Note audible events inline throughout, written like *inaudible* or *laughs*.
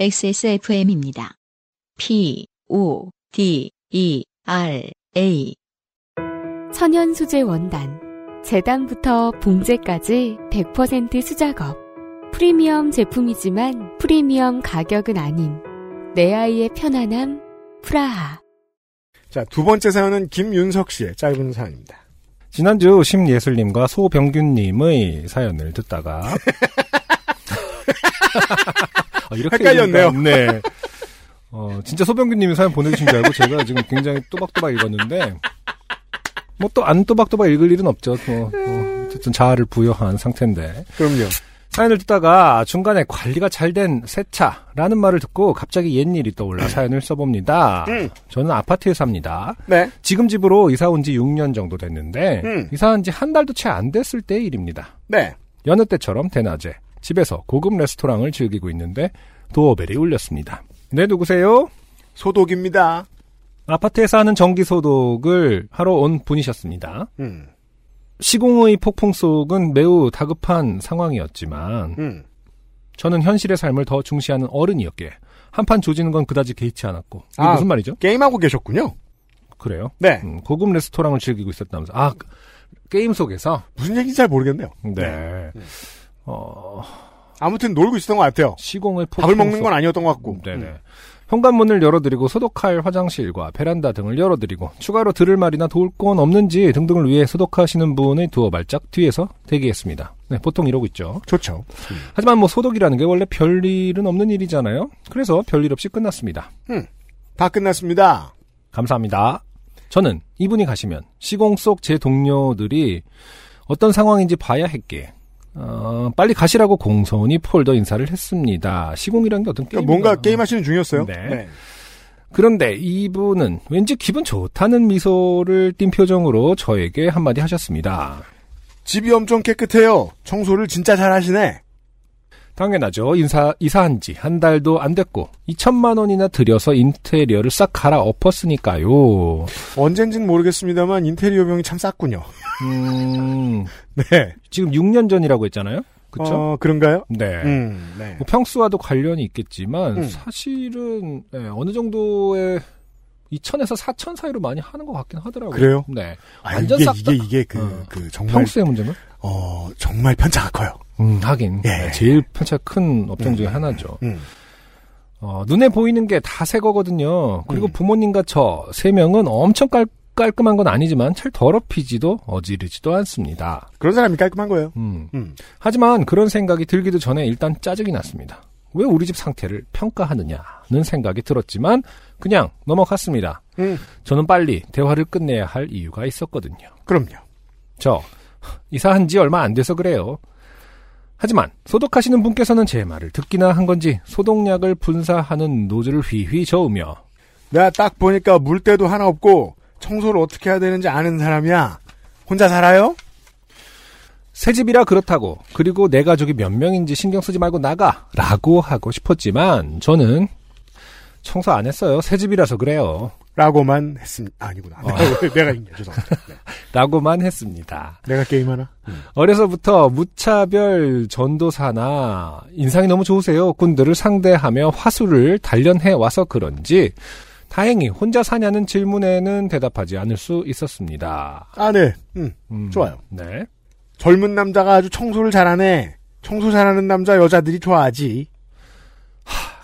XSFM입니다. P, O, D, E, R, A. 천연 소재 원단. 재단부터 봉제까지 100% 수작업. 프리미엄 제품이지만 프리미엄 가격은 아닌 내 아이의 편안함 프라하. 자, 두 번째 사연은 김윤석 씨의 짧은 사연입니다. 지난주 심예술님과 소병균님의 사연을 듣다가 *laughs* 어, 이렇게 헷갈렸네요. 네. *laughs* 어, 진짜 소병균님이 사연 보내주신 줄 알고 제가 지금 굉장히 또박또박 읽었는데 뭐 또 안 또박또박 읽을 일은 없죠. 뭐, 뭐 어쨌든 자아를 부여한 상태인데 그럼요. 사연을 듣다가 중간에 관리가 잘 된 세차라는 말을 듣고 갑자기 옛일이 떠올라 사연을 써봅니다. 음. 저는 아파트에 삽니다. 네. 지금 집으로 이사 온 지 6년 정도 됐는데 음. 이사한 지 한 달도 채 안 됐을 때의 일입니다. 네. 여느 때처럼 대낮에 집에서 고급 레스토랑을 즐기고 있는데 도어벨이 울렸습니다. 네, 누구세요? 소독입니다. 아파트에서 하는 전기 소독을 하러 온 분이셨습니다. 음. 시공의 폭풍 속은 매우 다급한 상황이었지만 음. 저는 현실의 삶을 더 중시하는 어른이었기에 한판 조지는 건 그다지 개의치 않았고 이게 아. 무슨 말이죠? 게임하고 계셨군요. 그래요? 네. 음, 고급 레스토랑을 즐기고 있었다면서 아 그- 게임 속에서 무슨 얘기인지 잘 모르겠네요. 네. 어, 아무튼 놀고 있었던 것 같아요. 폭풍 밥을 먹는 속- 건 아니었던 것 같고. 네네. 음. 현관문을 열어드리고 소독할 화장실과 베란다 등을 열어드리고 추가로 들을 말이나 도울 건 없는지 등등을 위해 소독하시는 분의 두어 발짝 뒤에서 대기했습니다. 네, 보통 이러고 있죠. 좋죠. 하지만 뭐 소독이라는 게 원래 별일은 없는 일이잖아요. 그래서 별일 없이 끝났습니다. 다 끝났습니다. 감사합니다. 저는 이분이 가시면 시공 속 제 동료들이 어떤 상황인지 봐야 했기에 어, 빨리 가시라고 공손히 폴더 인사를 했습니다. 시공이라는 게 어떤 게임 그러니까 뭔가 게임하시는 중이었어요. 네. 그런데 이분은 왠지 기분 좋다는 미소를 띈 표정으로 저에게 한마디 하셨습니다. 집이 엄청 깨끗해요. 청소를 진짜 잘 하시네. 당연하죠. 인사, 이사한 지 한 달도 안 됐고 2천만 원이나 들여서 인테리어를 싹 갈아 엎었으니까요. 언젠진 모르겠습니다만 인테리어 병이 참 쌌군요. 음, *laughs* 네. 지금 6년 전이라고 했잖아요. 그쵸? 어, 그런가요? 네. 음, 네. 뭐 평수와도 관련이 있겠지만 음. 사실은 네, 어느 정도의 2천에서 4천 사이로 많이 하는 것 같긴 하더라고요. 그래요? 네. 아, 완전 이게, 싹 다- 이게, 이게, 그, 어. 그, 정말, 평수의 문제는? 어, 정말 편차가 커요. 음, 하긴. 예. 네, 제일 편차가 큰 업종 중에 하나죠. 음. 어, 눈에 보이는 게 다 새 거거든요. 그리고 음. 부모님과 저 세 명은 엄청 깔, 깔끔한 건 아니지만 잘 더럽히지도 어지르지도 않습니다. 그런 사람이 깔끔한 거예요. 음. 음. 하지만 그런 생각이 들기도 전에 일단 짜증이 났습니다. 왜 우리 집 상태를 평가하느냐는 생각이 들었지만 그냥 넘어갔습니다. 음. 저는 빨리 대화를 끝내야 할 이유가 있었거든요. 그럼요. 저 이사한 지 얼마 안 돼서 그래요. 하지만 소독하시는 분께서는 제 말을 듣기나 한 건지 소독약을 분사하는 노즐을 휘휘 저으며 내가 딱 보니까 물때도 하나 없고 청소를 어떻게 해야 되는지 아는 사람이야. 혼자 살아요? 새 집이라 그렇다고 그리고 내 가족이 몇 명인지 신경 쓰지 말고 나가라고 하고 싶었지만 저는 청소 안 했어요. 새 집이라서 그래요. 라고만 했습니다. 아니구나. 어. *laughs* 내가, 있네. 죄송합니다. 네. *laughs* 라고만 했습니다. 내가 게임하나? 어려서부터 무차별 전도사나 인상이 너무 좋으세요. 군들을 상대하며 화수를 단련해 와서 그런지 다행히 혼자 사냐는 질문에는 대답하지 않을 수 있었습니다. 아, 네. 음, 음, 좋아요. 네. 젊은 남자가 아주 청소를 잘하네. 청소 잘하는 남자 여자들이 좋아하지.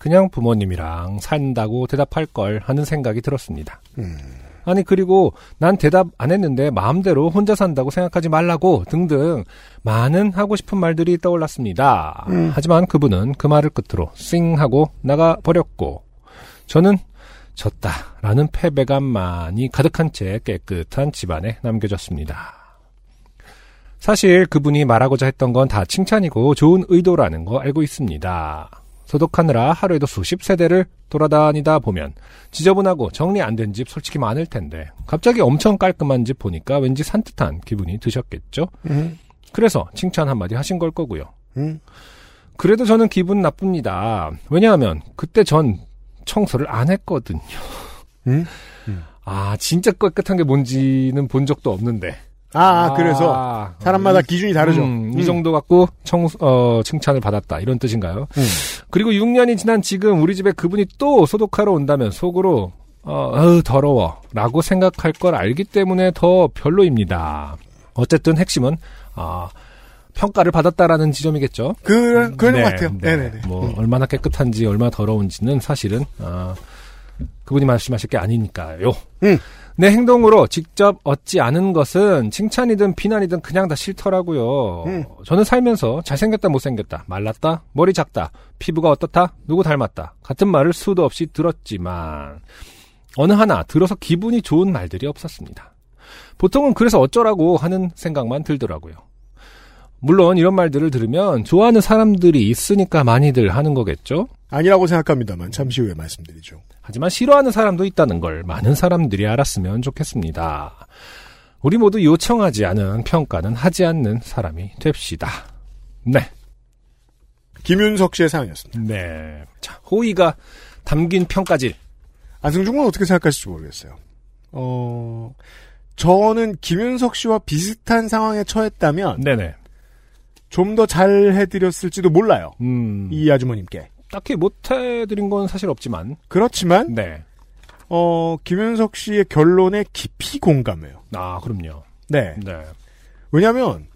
그냥 부모님이랑 산다고 대답할 걸 하는 생각이 들었습니다. 음. 아니 그리고 난 대답 안 했는데 마음대로 혼자 산다고 생각하지 말라고 등등 많은 하고 싶은 말들이 떠올랐습니다. 음. 하지만 그분은 그 말을 끝으로 싱 하고 나가 버렸고 저는 졌다라는 패배감만이 가득한 채 깨끗한 집안에 남겨졌습니다. 사실 그분이 말하고자 했던 건 다 칭찬이고 좋은 의도라는 거 알고 있습니다. 소독하느라 하루에도 수십 세대를 돌아다니다 보면 지저분하고 정리 안 된 집 솔직히 많을 텐데 갑자기 엄청 깔끔한 집 보니까 왠지 산뜻한 기분이 드셨겠죠? 음. 그래서 칭찬 한마디 하신 걸 거고요. 음. 그래도 저는 기분 나쁩니다. 왜냐하면 그때 전 청소를 안 했거든요. 음? 아 진짜 깨끗한 게 뭔지는 본 적도 없는데 아, 아, 그래서 아, 사람마다 이- 기준이 다르죠. 음, 이 음. 정도 갖고 청, 어, 칭찬을 받았다. 이런 뜻인가요? 음. 그리고 6년이 지난 지금 우리 집에 그분이 또 소독하러 온다면 속으로 어, 어우, 더러워 라고 생각할 걸 알기 때문에 더 별로입니다. 어쨌든 핵심은 아, 평가를 받았다라는 지점이겠죠. 그, 그런 네, 것 같아요. 네. 네, 네, 네. 뭐 얼마나 깨끗한지 얼마나 더러운지는 사실은 아, 그분이 말씀하실 게 아니니까요. 음. 내 행동으로 직접 얻지 않은 것은 칭찬이든 비난이든 그냥 다 싫더라고요. 음. 저는 살면서 잘생겼다 못생겼다 말랐다 머리 작다 피부가 어떻다 누구 닮았다 같은 말을 수도 없이 들었지만 어느 하나 들어서 기분이 좋은 말들이 없었습니다. 보통은 그래서 어쩌라고 하는 생각만 들더라고요. 물론 이런 말들을 들으면 좋아하는 사람들이 있으니까 많이들 하는 거겠죠? 아니라고 생각합니다만 잠시 후에 말씀드리죠. 하지만 싫어하는 사람도 있다는 걸 많은 사람들이 알았으면 좋겠습니다. 우리 모두 요청하지 않은 평가는 하지 않는 사람이 됩시다. 네. 김윤석 씨의 사연이었습니다. 네. 자, 호의가 담긴 평가질. 안승준 군 어떻게 생각하실지 모르겠어요. 어, 저는 김윤석 씨와 비슷한 상황에 처했다면 네네. 좀 더 잘 해드렸을지도 몰라요. 음. 이 아주머님께. 딱히 못해드린 건 사실 없지만. 그렇지만 네. 어, 김윤석 씨의 결론에 깊이 공감해요. 아, 그럼요. 네. 네. 왜냐하면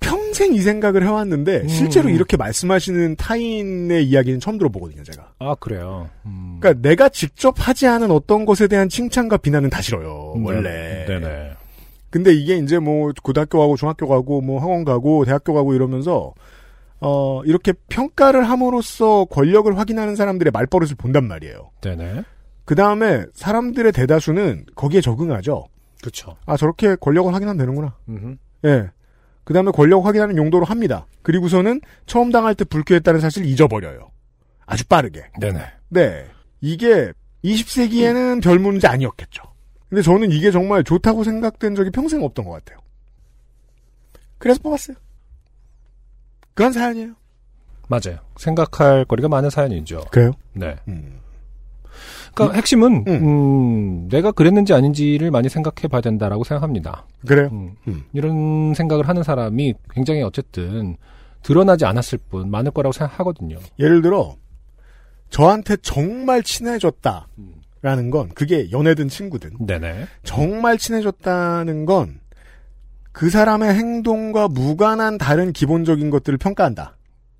평생 이 생각을 해왔는데 음. 실제로 이렇게 말씀하시는 타인의 이야기는 처음 들어보거든요, 제가. 아, 그래요. 음. 그러니까 내가 직접 하지 않은 어떤 것에 대한 칭찬과 비난은 다 싫어요, 네. 원래. 네 네. 근데 이게 이제 뭐 고등학교 가고 중학교 가고 뭐 학원 가고 대학교 가고 이러면서 어 이렇게 평가를 함으로써 권력을 확인하는 사람들의 말버릇을 본단 말이에요. 네네. 그 다음에 사람들의 대다수는 거기에 적응하죠. 그쵸. 아 저렇게 권력을 확인하면 되는구나. 음흠. 예. 그 다음에 권력 확인하는 용도로 합니다. 그리고서는 처음 당할 때 불쾌했다는 사실 잊어버려요. 아주 빠르게. 네네. 네. 이게 20세기에는 별 문제 아니었겠죠. 근데 저는 이게 정말 좋다고 생각된 적이 평생 없던 것 같아요. 그래서 뽑았어요. 그런 사연이에요. 맞아요. 생각할 거리가 많은 사연이죠. 그래요? 네. 음. 그러니까 핵심은 음. 음, 내가 그랬는지 아닌지를 많이 생각해 봐야 된다라고 생각합니다. 그래요? 음, 음. 이런 생각을 하는 사람이 굉장히 어쨌든 드러나지 않았을 뿐 많을 거라고 생각하거든요. 예를 들어, 저한테 정말 친해졌다 라는 건, 그게 연애든 친구든, 네네. 정말 친해졌다는 건, 그 사람의 행동과 무관한 다른 기본적인 것들을 평가한다는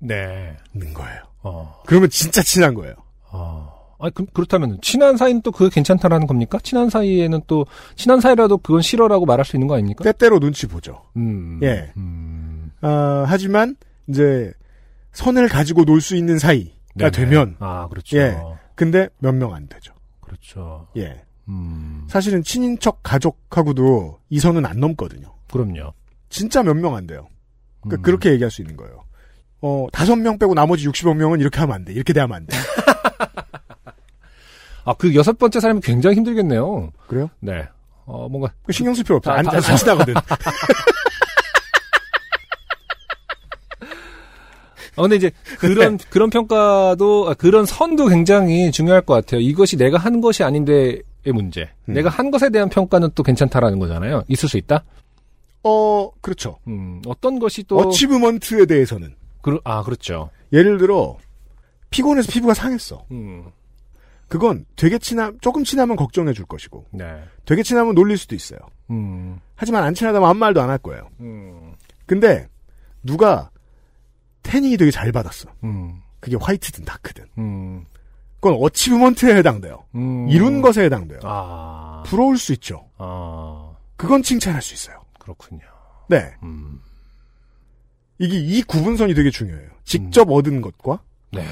네. 거예요. 어. 그러면 진짜 친한 거예요. 어. 아, 그, 그렇다면 친한 사이는 또 그게 괜찮다라는 겁니까? 친한 사이에는 또 친한 사이라도 그건 싫어라고 말할 수 있는 거 아닙니까? 때때로 눈치 보죠. 음. 예. 음. 아, 하지만 이제 선을 가지고 놀 수 있는 사이가 네네. 되면 아, 그렇죠. 예. 근데 몇 명 안 되죠. 그렇죠. 예. 음. 사실은 친인척 가족하고도 이 선은 안 넘거든요. 그럼요. 진짜 몇 명 안 돼요. 그러니까 음. 그렇게 얘기할 수 있는 거예요. 어, 다섯 명 빼고 나머지 60여 명은 이렇게 하면 안 돼. 이렇게 대하면 안 돼. *laughs* 아, 그 여섯 번째 사람이 굉장히 힘들겠네요. 그래요? 네. 어, 뭔가 그 신경 쓸 필요 없어. 다- 안, 다- 안 친하거든. *laughs* 어, 근데 이제 *laughs* 네. 그런 그런 평가도 아, 그런 선도 굉장히 중요할 것 같아요. 이것이 내가 한 것이 아닌데의 문제. 음. 내가 한 것에 대한 평가는 또 괜찮다라는 거잖아요. 있을 수 있다. 어, 그렇죠. 음, 어떤 것이 또 어치브먼트에 대해서는. 그, 아 그렇죠. 예를 들어, 피곤해서 피부가 상했어. 음, 그건 되게 친함, 조금 친하면 걱정해 줄 것이고, 네. 되게 친하면 놀릴 수도 있어요. 음, 하지만 안 친하다면 아무 말도 안 할 거예요. 음, 근데, 누가 태닝이 되게 잘 받았어. 음, 그게 화이트든 다크든. 음, 그건 어치브먼트에 해당돼요. 음. 이룬 것에 해당돼요. 아, 부러울 수 있죠. 아, 그건 칭찬할 수 있어요. 그렇군요. 네. 음, 이게 이 구분선이 되게 중요해요. 직접 얻은 것과 네.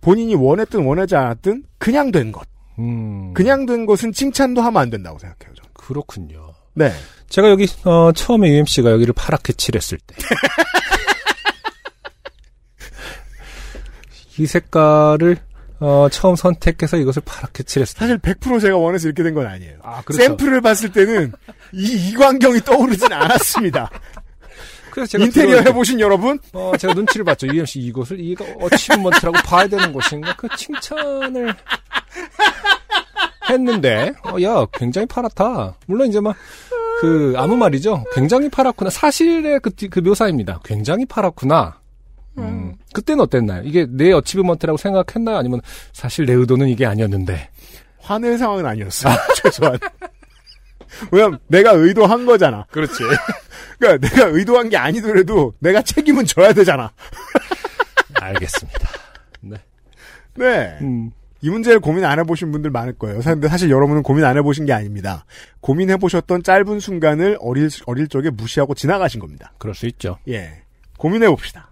본인이 원했든 원하지 않았든 그냥 된 것. 음, 그냥 된 것은 칭찬도 하면 안 된다고 생각해요. 저는. 그렇군요. 네. 제가 여기 어, 처음에 UMC가 여기를 파랗게 칠했을 때. *laughs* 이 색깔을 어, 처음 선택해서 이것을 파랗게 칠했을 때. 사실 100% 제가 원해서 이렇게 된 건 아니에요. 아, 그렇죠. 샘플을 봤을 때는 이 이 광경이 떠오르진 않았습니다. 그래서 제가 인테리어 해보신 여러분? 어, 제가 눈치를 봤죠. UMC 이것을 이거 어치브먼트라고 봐야 되는 것인가? 그 칭찬을 했는데, 어, 야, 굉장히 파랗다. 물론 이제 막 그 아무 말이죠. 굉장히 파랗구나. 사실의 그, 그 묘사입니다. 굉장히 파랗구나. 음, 그때는 어땠나요? 이게 내 어치브먼트라고 생각했나요? 아니면 사실 내 의도는 이게 아니었는데. 화낼 상황은 아니었어요. *laughs* 최소한. 왜냐면 내가 의도한 거잖아. 그렇지. *laughs* 그러니까 내가 의도한 게 아니더라도 내가 책임은 져야 되잖아. *laughs* 알겠습니다. 네. 네. 음, 이 문제를 고민 안 해보신 분들 많을 거예요. 근데 사실 여러분은 고민 안 해보신 게 아닙니다. 고민해보셨던 짧은 순간을 어릴, 어릴 적에 무시하고 지나가신 겁니다. 그럴 수 있죠. 예. 고민해봅시다.